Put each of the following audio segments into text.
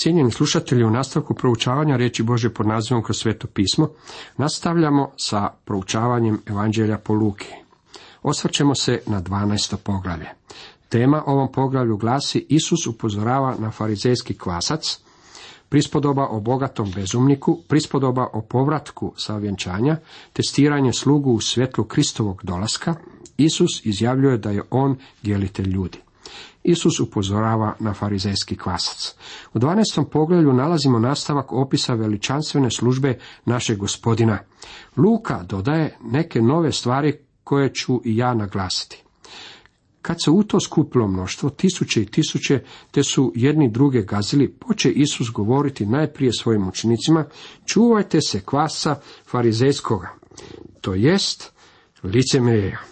Cijenjeni slušatelji, u nastavku proučavanja riječi Bože pod nazivom kroz sveto pismo, nastavljamo sa proučavanjem Evanđelja po Luki. Osvrćemo se na 12. poglavlje. Tema ovom poglavlju glasi Isus upozorava na farizejski kvasac, prispodoba o bogatom bezumniku, prispodoba o povratku sa vjenčanja, testiranje slugu u svjetlu Kristovog dolaska, Isus izjavljuje da je on djelitelj ljudi. Isus upozorava na farizejski kvasac. U 12. poglavlju nalazimo nastavak opisa veličanstvene službe našeg gospodina. Luka dodaje neke nove stvari koje ću i ja naglasiti. Kad se u to skupilo mnoštvo, tisuće i tisuće, te su jedni druge gazili, poče Isus govoriti najprije svojim učenicima, čuvajte se kvasa farizejskoga, to jest licemjerja.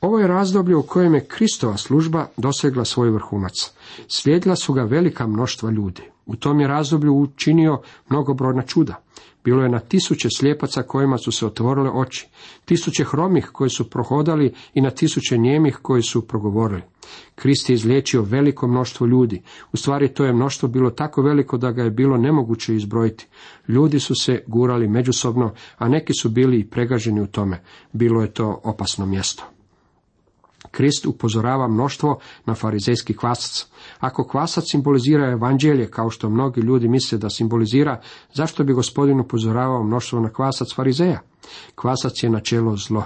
Ovo je razdoblje u kojem je Kristova služba dosegla svoj vrhunac. Slijedila su ga velika mnoštva ljudi. U tom je razdoblju učinio mnogobrojna čuda. Bilo je na tisuće slijepaca kojima su se otvorile oči, tisuće hromih koji su prohodali i na tisuće njemih koji su progovorili. Krist je izliječio veliko mnoštvo ljudi. U stvari to je mnoštvo bilo tako veliko da ga je bilo nemoguće izbrojiti. Ljudi su se gurali međusobno, a neki su bili i pregaženi u tome. Bilo je to opasno mjesto. Krist upozorava mnoštvo na farizejski kvasac. Ako kvasac simbolizira evanđelje, kao što mnogi ljudi misle da simbolizira, zašto bi gospodin upozoravao mnoštvo na kvasac farizeja? Kvasac je načelo zlo.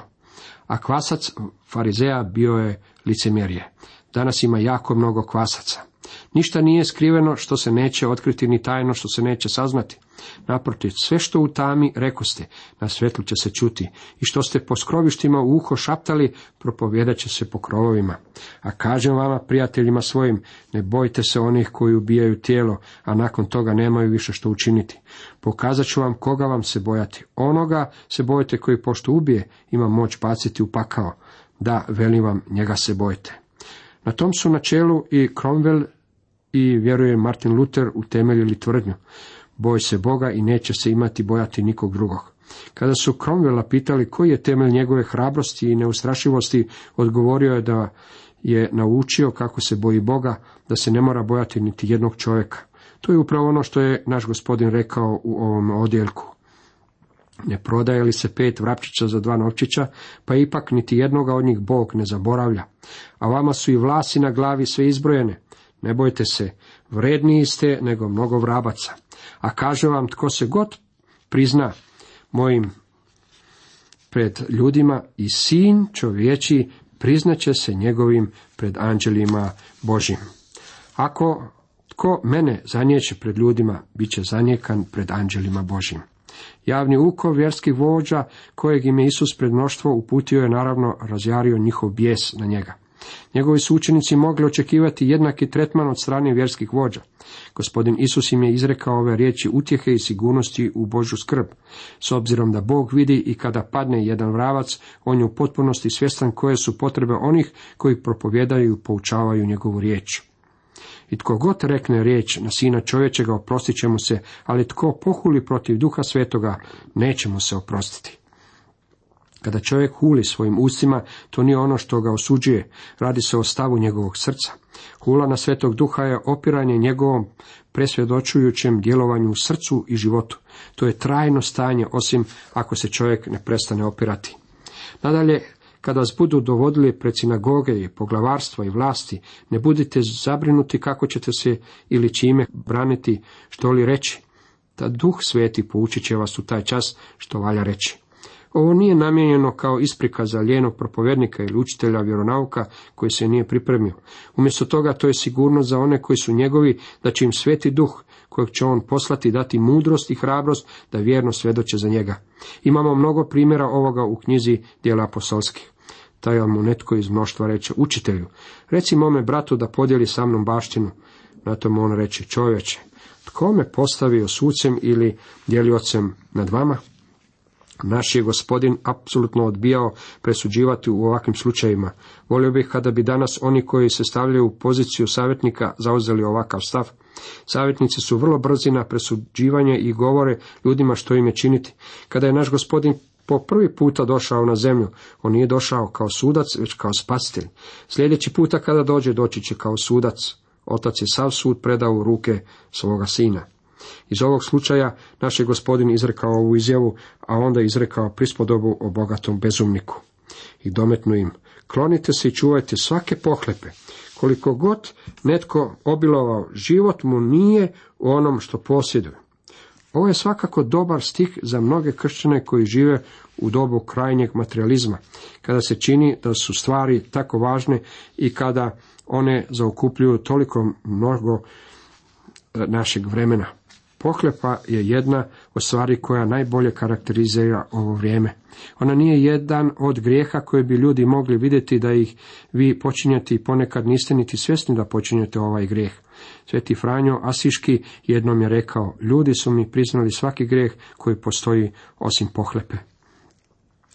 A kvasac farizeja bio je licemjerje. Danas ima jako mnogo kvasaca. Ništa nije skriveno što se neće otkriti, ni tajno što se neće saznati. Naprotiv, sve što u tami, rekoste, na svetlu će se čuti, i što ste po skrovištima u uho šaptali, propovjedat će se po krovovima. A kažem vama, prijateljima svojim, ne bojte se onih koji ubijaju tijelo, a nakon toga nemaju više što učiniti. Pokazat ću vam koga vam se bojati. Onoga se bojite koji pošto ubije, ima moć baciti u pakao. Da, velim vam, njega se bojite. Na tom su načelu i Cromwell i vjeruje Martin Luther utemeljili tvrdnju. Boj se Boga i neće se imati bojati nikog drugog. Kada su Cromwella pitali koji je temelj njegove hrabrosti i neustrašivosti, odgovorio je da je naučio kako se boji Boga, da se ne mora bojati niti jednog čovjeka. To je upravo ono što je naš gospodin rekao u ovom odjelku. Ne prodaje li se pet vrapčića za dva novčića, pa ipak niti jednoga od njih Bog ne zaboravlja. A vama su i vlasi na glavi sve izbrojene. Ne bojte se, vredniji ste nego mnogo vrabaca. A kaže vam, tko se god prizna mojim pred ljudima i sin čovječi priznaće se njegovim pred anđelima Božim. Ako tko mene zanijeće pred ljudima, bit će zanijekan pred anđelima Božim. Javni uko vjerskih vođa, kojeg im je Isus pred mnoštvo uputio je naravno razjario njihov bijes na njega. Njegovi su učenici mogli očekivati jednaki tretman od strane vjerskih vođa. Gospodin Isus im je izrekao ove riječi utjehe i sigurnosti u Božju skrb. S obzirom da Bog vidi i kada padne jedan vravac, on je u potpunosti svjestan koje su potrebe onih koji propovjedaju i poučavaju njegovu riječ. I tko god rekne riječ na sina čovječega oprostit će mu se, ali tko pohuli protiv duha svetoga, neće mu se oprostiti. Kada čovjek huli svojim ustima, to nije ono što ga osuđuje, radi se o stavu njegovog srca. Hula na svetog duha je opiranje njegovom presvjedočujućem djelovanju u srcu i životu. To je trajno stanje, osim ako se čovjek ne prestane opirati. Nadalje, kada vas budu dovodili pred sinagoge i poglavarstva i vlasti, ne budite zabrinuti kako ćete se ili čime braniti, što li reći. Da duh sveti poučit će vas u taj čas što valja reći. Ovo nije namijenjeno kao isprika za lijenog propovjednika ili učitelja vjeronauka koji se nije pripremio. Umjesto toga to je sigurnost za one koji su njegovi, da će im sveti duh, kojeg će on poslati dati mudrost i hrabrost da vjerno svjedoče za njega. Imamo mnogo primjera ovoga u knjizi dijela apostolskih. Taj mu netko iz mnoštva reče, učitelju, reci mome bratu da podijeli sa mnom baštinu. Na tom on reče, čovječe, tko me postavio sucem ili djeliocem nad vama? Naš je gospodin apsolutno odbijao presuđivati u ovakvim slučajevima. Volio bih kada bi danas oni koji se stavljaju u poziciju savjetnika zauzeli ovakav stav. Savjetnici su vrlo brzi na presuđivanje i govore ljudima što im je činiti. Kada je naš gospodin po prvi puta došao na zemlju, on nije došao kao sudac, već kao spasitelj. Sljedeći puta kada dođe, doći će kao sudac. Otac je sav sud predao u ruke svoga sina. Iz ovog slučaja naš je gospodin izrekao ovu izjavu, a onda izrekao prispodobu o bogatom bezumniku. I dometnu im, klonite se i čuvajte svake pohlepe. Koliko god netko obilovao, život mu nije u onom što posjeduje. Ovo je svakako dobar stih za mnoge kršćane koji žive u dobu krajnjeg materializma, kada se čini da su stvari tako važne i kada one zaokupljuju toliko mnogo e, našeg vremena. Pohlepa je jedna od stvari koja najbolje karakterizira ovo vrijeme. Ona nije jedan od grijeha koje bi ljudi mogli vidjeti da ih vi počinjete i ponekad niste niti svjesni da počinjete ovaj grijeh. Sveti Franjo Asiški jednom je rekao, ljudi su mi priznali svaki grijeh koji postoji osim pohlepe.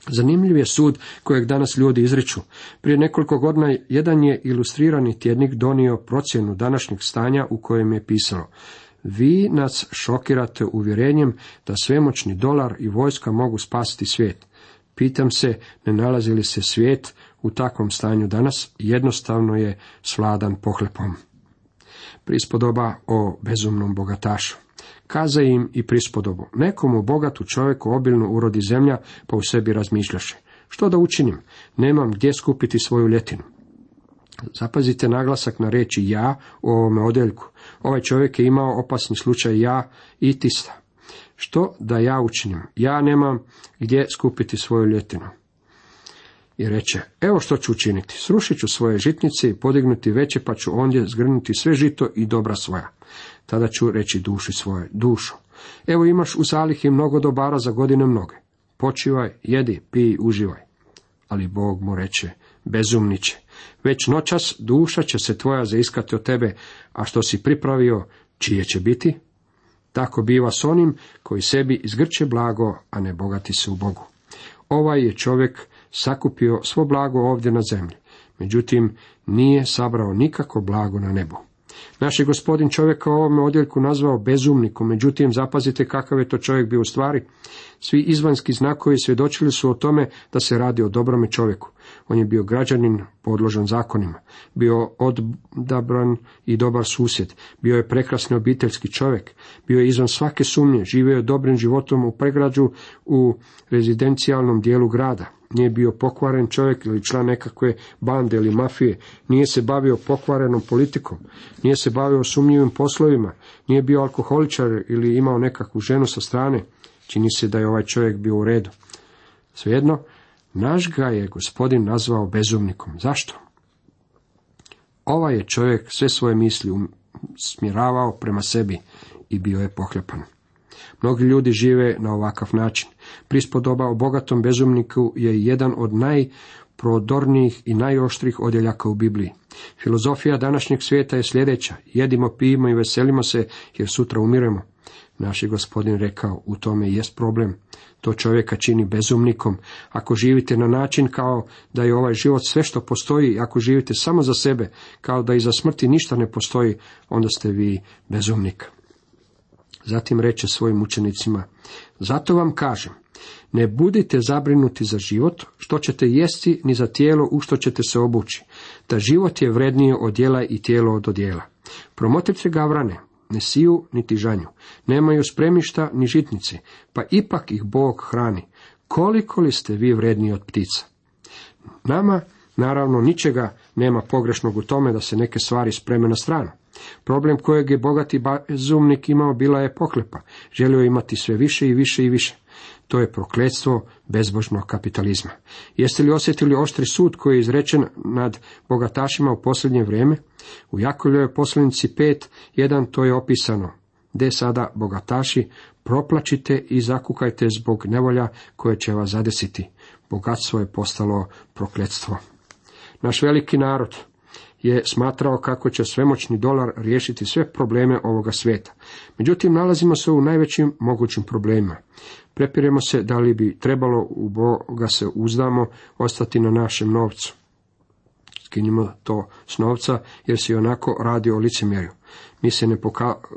Zanimljiv je sud kojeg danas ljudi izriču. Prije nekoliko godina jedan je ilustrirani tjednik donio procjenu današnjeg stanja u kojem je pisalo vi nas šokirate uvjerenjem da svemoćni dolar i vojska mogu spasiti svijet. Pitam se, ne nalazi li se svijet u takvom stanju danas, jednostavno je svladan pohlepom. Prispodoba o bezumnom bogatašu. Kaza im i prispodobu. Nekomu bogatu čovjeku obilno urodi zemlja, pa u sebi razmišljaše. Što da učinim? Nemam gdje skupiti svoju ljetinu. Zapazite naglasak na reći ja u ovome odjeljku. Ovaj čovjek je imao opasni slučaj ja i tista. Što da ja učinim? Ja nemam gdje skupiti svoju ljetinu. I reče, evo što ću učiniti. Srušit ću svoje žitnice i podignuti veće, pa ću ondje zgrnuti sve žito i dobra svoja. Tada ću reći duši svoje, dušo. Evo imaš u zalihi mnogo dobara za godine mnoge. Počivaj, jedi, pij, uživaj. Ali Bog mu reče, bezumniće, već noćas duša će se tvoja zaiskati od tebe, a što si pripravio, čije će biti? Tako biva s onim koji sebi izgrče blago, a ne bogati se u Bogu. Ovaj je čovjek sakupio svo blago ovdje na zemlji, međutim nije sabrao nikako blago na nebu. Naš je gospodin čovjeka u ovome odjeljku nazvao bezumnikom, međutim zapazite kakav je to čovjek bio u stvari. Svi izvanski znakovi svjedočili su o tome da se radi o dobrome čovjeku. On je bio građanin podložan zakonima, bio odabran i dobar susjed, bio je prekrasni obiteljski čovjek, bio je izvan svake sumnje, živio je dobrim životom u pregrađu u rezidencijalnom dijelu grada. Nije bio pokvaren čovjek ili član nekakve bande ili mafije, nije se bavio pokvarenom politikom, nije se bavio sumnjivim poslovima, nije bio alkoholičar ili imao nekakvu ženu sa strane. Čini se da je ovaj čovjek bio u redu. Svejedno, naš ga je gospodin nazvao bezumnikom. Zašto? Ovaj je čovjek sve svoje misli smjeravao prema sebi i bio je pohlepan. Mnogi ljudi žive na ovakav način. Prispodoba o bogatom bezumniku je jedan od najprodornijih i najoštrih odjeljaka u Bibliji. Filozofija današnjeg svijeta je sljedeća. Jedimo, pijemo i veselimo se jer sutra umiremo. Naš je gospodin rekao, u tome jest problem. To čovjeka čini bezumnikom. Ako živite na način kao da je ovaj život sve što postoji, ako živite samo za sebe, kao da iza smrti ništa ne postoji, onda ste vi bezumnik. Zatim reče svojim učenicima, zato vam kažem, ne budite zabrinuti za život, što ćete jesti, ni za tijelo u što ćete se obući. Da život je vrednije od djela i tijelo od odjela. Promotrite gavrane, ne siju niti žanju, nemaju spremišta ni žitnice, pa ipak ih Bog hrani. Koliko li ste vi vredniji od ptica? Nama, naravno, ničega nema pogrešnog u tome da se neke stvari spreme na stranu. Problem kojeg je bogati bezumnik imao bila je poklepa. Želio imati sve više i više i više. To je prokletstvo bezbožnog kapitalizma. Jeste li osjetili oštri sud koji je izrečen nad bogatašima u posljednje vrijeme? U Jakovljevoj poslanici 5, jedan to je opisano. De sada, bogataši, proplačite i zakukajte zbog nevolja koje će vas zadesiti. Bogatstvo je postalo prokletstvo. Naš veliki narod, je smatrao kako će svemoćni dolar riješiti sve probleme ovoga svijeta. Međutim, nalazimo se u najvećim mogućim problemima. Prepiremo se da li bi trebalo u Boga se uzdamo ostati na našem novcu. Skinimo to s novca jer se onako radi o licemjerju. Mi se ne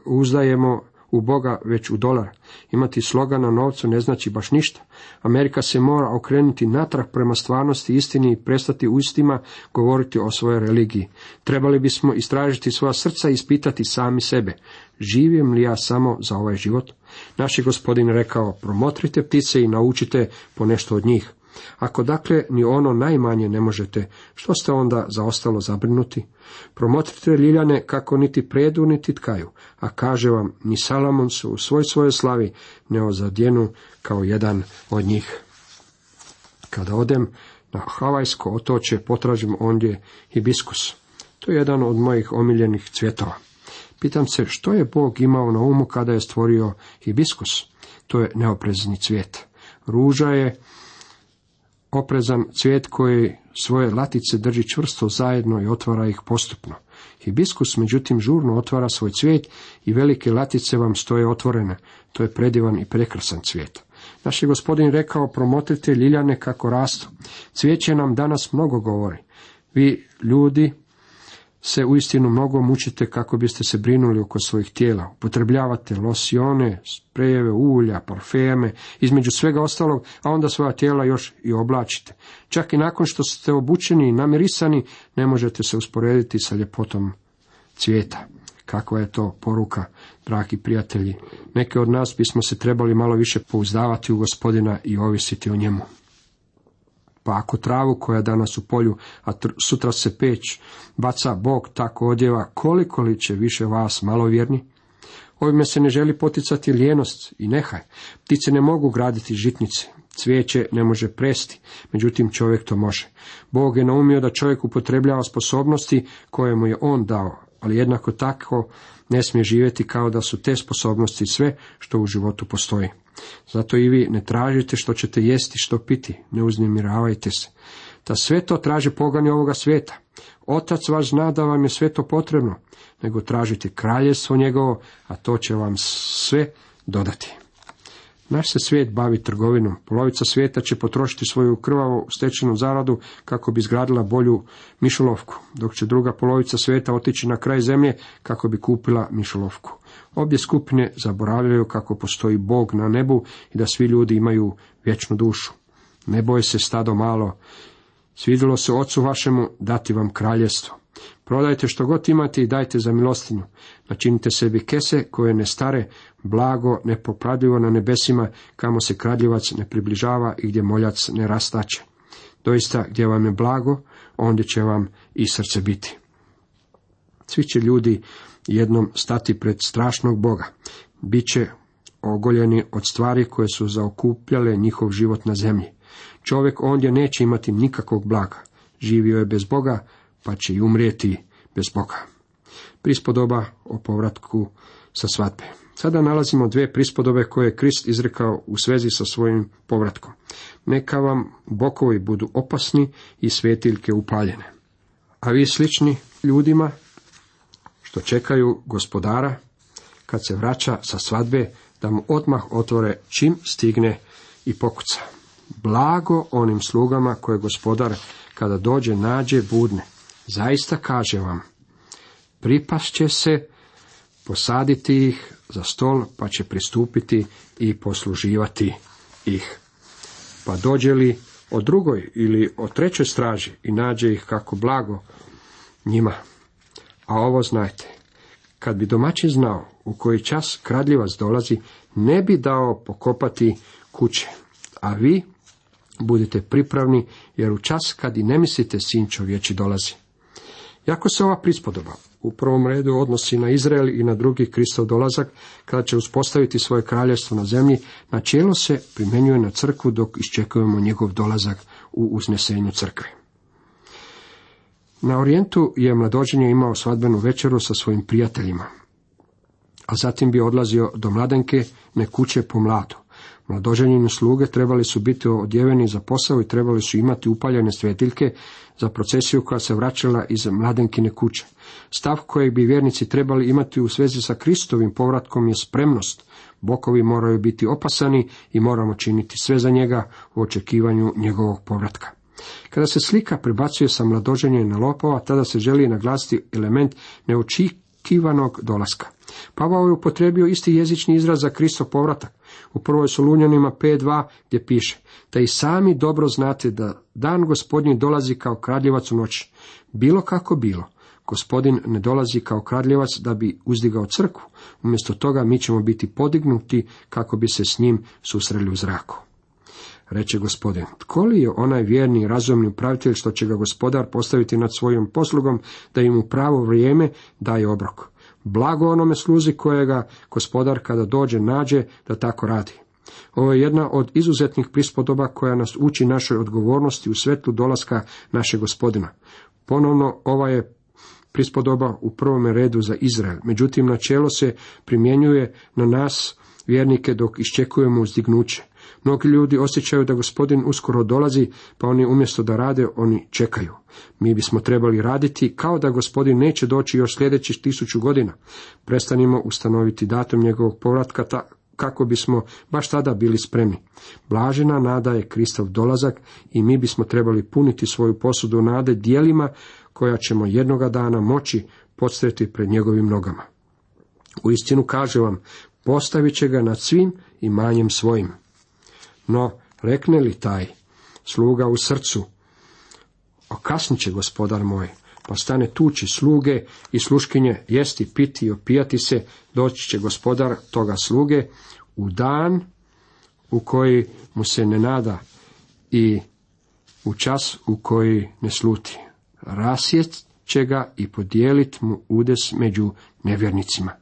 uzdajemo u Boga, već u dolar. Imati slogan na novcu ne znači baš ništa. Amerika se mora okrenuti natrag prema stvarnosti istini i prestati ustima govoriti o svojoj religiji. Trebali bismo istražiti svoja srca i ispitati sami sebe. Živim li ja samo za ovaj život? Naš gospodin rekao, promotrite ptice i naučite po nešto od njih. Ako dakle ni ono najmanje ne možete, što ste onda zaostalo zabrinuti? Promotrite ljiljane kako niti predu niti tkaju, a kaže vam, ni Salamon se u svoj svoje slavi ne ozadjenu kao jedan od njih. Kada odem na Havajsko otoče, potražim ondje hibiskus. To je jedan od mojih omiljenih cvjetova. Pitam se što je Bog imao na umu kada je stvorio hibiskus. To je neoprezni cvijet. Ruža je oprezan cvijet koji svoje latice drži čvrsto zajedno i otvara ih postupno. Hibiskus, međutim, žurno otvara svoj cvijet i velike latice vam stoje otvorene. To je predivan i prekrasan cvijet. Naš je gospodin rekao, promotrite ljiljane kako rastu. Cvijeće nam danas mnogo govori. Vi, ljudi, se uistinu mnogo mučite kako biste se brinuli oko svojih tijela. Upotrebljavate losione, sprejeve, ulja, parfeme, između svega ostalog, a onda svoja tijela još i oblačite. Čak i nakon što ste obučeni i namirisani, ne možete se usporediti sa ljepotom cvijeta. Kakva je to poruka, dragi prijatelji? Neke od nas bismo se trebali malo više pouzdavati u gospodina i ovisiti o njemu. Pa ako travu koja danas u polju, a sutra se peć, baca Bog tako odjeva, koliko li će više vas malovjerni? Ovime se ne želi poticati lijenost i nehaj. Ptice ne mogu graditi žitnice, cvijeće ne može presti, međutim čovjek to može. Bog je naumio da čovjek upotrebljava sposobnosti koje mu je on dao, ali jednako tako ne smije živjeti kao da su te sposobnosti sve što u životu postoji. Zato i vi ne tražite što ćete jesti, što piti, ne uznemiravajte se. Da sve to traže pogani ovoga svijeta. Otac vas zna da vam je sve to potrebno, nego tražite kraljestvo njegovo, a to će vam sve dodati. Naš se svijet bavi trgovinom. Polovica svijeta će potrošiti svoju krvavo stečenu zaradu kako bi izgradila bolju mišolovku, dok će druga polovica svijeta otići na kraj zemlje kako bi kupila mišolovku. Obje skupine zaboravljaju kako postoji Bog na nebu i da svi ljudi imaju vječnu dušu. Ne boj se stado malo. Svidjelo se ocu vašemu dati vam kraljestvo. Prodajte što god imate i dajte za milostinju. Načinite sebi kese koje ne stare, blago, nepopravljivo na nebesima, kamo se kradljivac ne približava i gdje moljac ne rastače. Doista, gdje vam je blago, ondje će vam i srce biti. Svi će ljudi jednom stati pred strašnog Boga. Biće ogoljeni od stvari koje su zaokupljale njihov život na zemlji. Čovjek ondje neće imati nikakvog blaga. Živio je bez Boga, pa će i umrijeti bez Boga. Prispodoba o povratku sa svatbe. Sada nalazimo dvije prispodobe koje je Krist izrekao u svezi sa svojim povratkom. Neka vam bokovi budu opasni i svetiljke upaljene. A vi slični ljudima što čekaju gospodara kad se vraća sa svadbe da mu odmah otvore čim stigne i pokuca. Blago onim slugama koje gospodar kada dođe nađe budne. Zaista kaže vam, pripast se, posaditi ih za stol, pa će pristupiti i posluživati ih. Pa dođe li o drugoj ili o trećoj straži i nađe ih kako blago njima. A ovo znajte, kad bi domaćin znao u koji čas kradljivac dolazi, ne bi dao pokopati kuće. A vi budite pripravni, jer u čas kad i ne mislite sin čovječi dolazi. Jako se ova prispodoba u prvom redu odnosi na Izrael i na drugi Kristov dolazak, kada će uspostaviti svoje kraljevstvo na zemlji, načelo se primjenjuje na crkvu dok iščekujemo njegov dolazak u uznesenju crkve. Na orijentu je mladoženje imao svadbenu večeru sa svojim prijateljima, a zatim bi odlazio do mladenke ne kuće po mladu. Mladoženjeni sluge trebali su biti odjeveni za posao i trebali su imati upaljene svetiljke za procesiju koja se vraćala iz mladenkine kuće. Stav kojeg bi vjernici trebali imati u svezi sa Kristovim povratkom je spremnost. Bokovi moraju biti opasani i moramo činiti sve za njega u očekivanju njegovog povratka. Kada se slika prebacuje sa mladoženja na lopova, tada se želi naglasiti element neočekivanog dolaska. Pavao je upotrebio isti jezični izraz za Kristov povratak. U prvoj Solunjanima 5.2 gdje piše, da i sami dobro znate da dan gospodnji dolazi kao kradljevac u noći. Bilo kako bilo, gospodin ne dolazi kao kradljevac da bi uzdigao crkvu. Umjesto toga mi ćemo biti podignuti kako bi se s njim susreli u zraku. Reče gospodin, tko li je onaj vjerni i razumni upravitelj što će ga gospodar postaviti nad svojom poslugom da im u pravo vrijeme daje obrok? Blago onome sluzi kojega gospodar kada dođe nađe da tako radi. Ovo je jedna od izuzetnih prispodoba koja nas uči našoj odgovornosti u svetlu dolaska našeg gospodina. Ponovno ova je prispodoba u prvome redu za Izrael. Međutim, načelo se primjenjuje na nas, vjernike, dok iščekujemo uzdignuće. Mnogi ljudi osjećaju da gospodin uskoro dolazi, pa oni umjesto da rade, oni čekaju. Mi bismo trebali raditi kao da gospodin neće doći još sljedećih tisuću godina. Prestanimo ustanoviti datum njegovog povratka kako bismo baš tada bili spremni. Blažena nada je Kristov dolazak i mi bismo trebali puniti svoju posudu nade dijelima koja ćemo jednoga dana moći podstreti pred njegovim nogama. U istinu kaže vam, postavit će ga nad svim imanjem svojim. No, rekne li taj sluga u srcu, okasnit će gospodar moj, pa stane tući sluge i sluškinje, jesti, piti i opijati se, doći će gospodar toga sluge u dan u koji mu se ne nada i u čas u koji ne sluti. Rasjet će ga i podijelit mu udes među nevjernicima.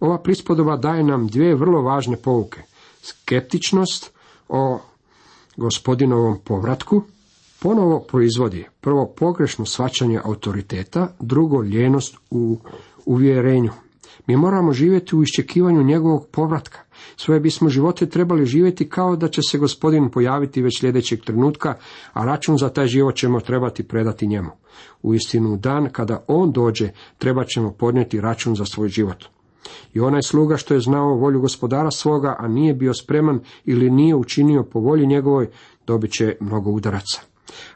Ova prispodoba daje nam dvije vrlo važne pouke. Skeptičnost o gospodinovom povratku ponovo proizvodi prvo pogrešno svačanje autoriteta, drugo ljenost u uvjerenju. Mi moramo živjeti u iščekivanju njegovog povratka. Svoje bismo živote trebali živjeti kao da će se gospodin pojaviti već sljedećeg trenutka, a račun za taj život ćemo trebati predati njemu. U istinu dan kada on dođe, treba ćemo podnijeti račun za svoj život. I onaj sluga što je znao volju gospodara svoga, a nije bio spreman ili nije učinio po volji njegovoj, dobit će mnogo udaraca.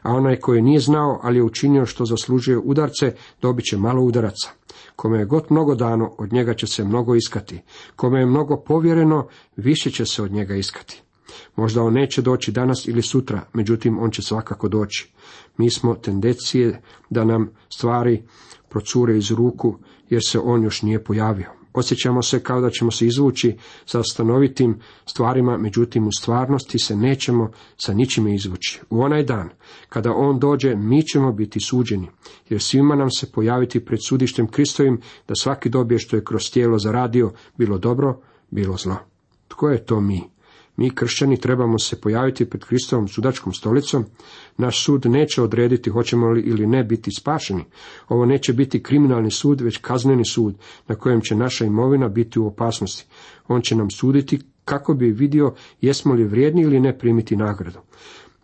A onaj koji nije znao, ali je učinio što zaslužuje udarce, dobit će malo udaraca. Kome je god mnogo dano, od njega će se mnogo iskati. Kome je mnogo povjereno, više će se od njega iskati. Možda on neće doći danas ili sutra, međutim on će svakako doći. Mi smo tendencije da nam stvari procure iz ruku, jer se on još nije pojavio. Osjećamo se kao da ćemo se izvući sa stanovitim stvarima, međutim u stvarnosti se nećemo sa ničime izvući. U onaj dan, kada on dođe, mi ćemo biti suđeni, jer svima nam se pojaviti pred sudištem Kristovim, da svaki dobije što je kroz tijelo zaradio, bilo dobro, bilo zlo. Tko je to mi? Mi kršćani trebamo se pojaviti pred Kristovom sudačkom stolicom. Naš sud neće odrediti hoćemo li ili ne biti spašeni. Ovo neće biti kriminalni sud, već kazneni sud na kojem će naša imovina biti u opasnosti. On će nam suditi kako bi vidio jesmo li vrijedni ili ne primiti nagradu.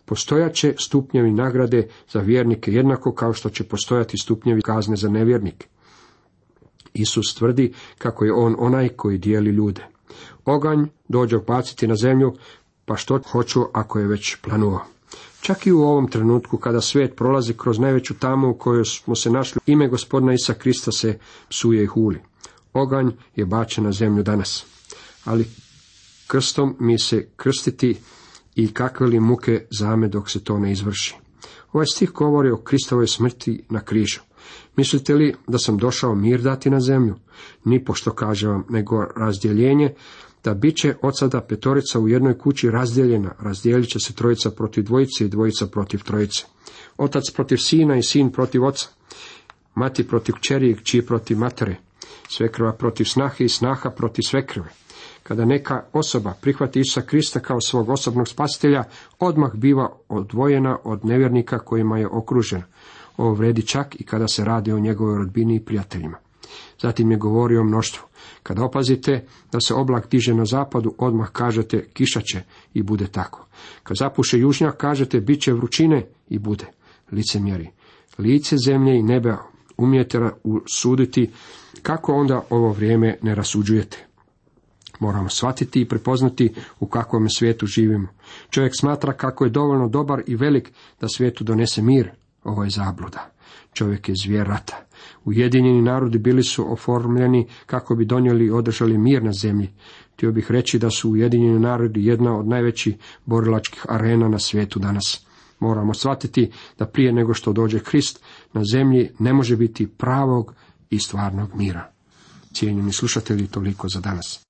Postojat će stupnjevi nagrade za vjernike jednako kao što će postojati stupnjevi kazne za nevjernike. Isus tvrdi kako je on onaj koji dijeli ljude. Oganj dođe opaciti na zemlju, pa što hoću ako je već planuo. Čak i u ovom trenutku kada svijet prolazi kroz najveću tamu u kojoj smo se našli, ime gospodina Isa Krista se psuje i huli. Oganj je bačen na zemlju danas. Ali krstom mi se krstiti i kakve li muke zame dok se to ne izvrši. Ovaj stih govori o Kristovoj smrti na križu. Mislite li da sam došao mir dati na zemlju? Ni pošto kažem vam, nego razdjeljenje, da bit će od sada petorica u jednoj kući razdijeljena, razdijelit će se trojica protiv dvojice i dvojica protiv trojice. Otac protiv sina i sin protiv oca, mati protiv kćeri i kći protiv matere, svekrva protiv snahe i snaha protiv svekrve. Kada neka osoba prihvati Isusa Krista kao svog osobnog spasitelja, odmah biva odvojena od nevjernika kojima je okružena. Ovo vredi čak i kada se radi o njegovoj rodbini i prijateljima. Zatim je govorio o mnoštvu. Kada opazite da se oblak diže na zapadu, odmah kažete kiša će i bude tako. Kad zapuše južnjak, kažete bit će vrućine i bude. Licemjeri. Lice zemlje i nebe umijete usuditi, kako onda ovo vrijeme ne rasuđujete. Moramo shvatiti i prepoznati u kakvom svijetu živimo. Čovjek smatra kako je dovoljno dobar i velik da svijetu donese mir. Ovo je zabluda. Čovjek je zvijer rata. Ujedinjeni narodi bili su oformljeni kako bi donijeli i održali mir na zemlji. Htio bih reći da su Ujedinjeni narodi jedna od najvećih borilačkih arena na svijetu danas. Moramo shvatiti da prije nego što dođe Krist na zemlji ne može biti pravog i stvarnog mira. Cijenjeni slušatelji, toliko za danas.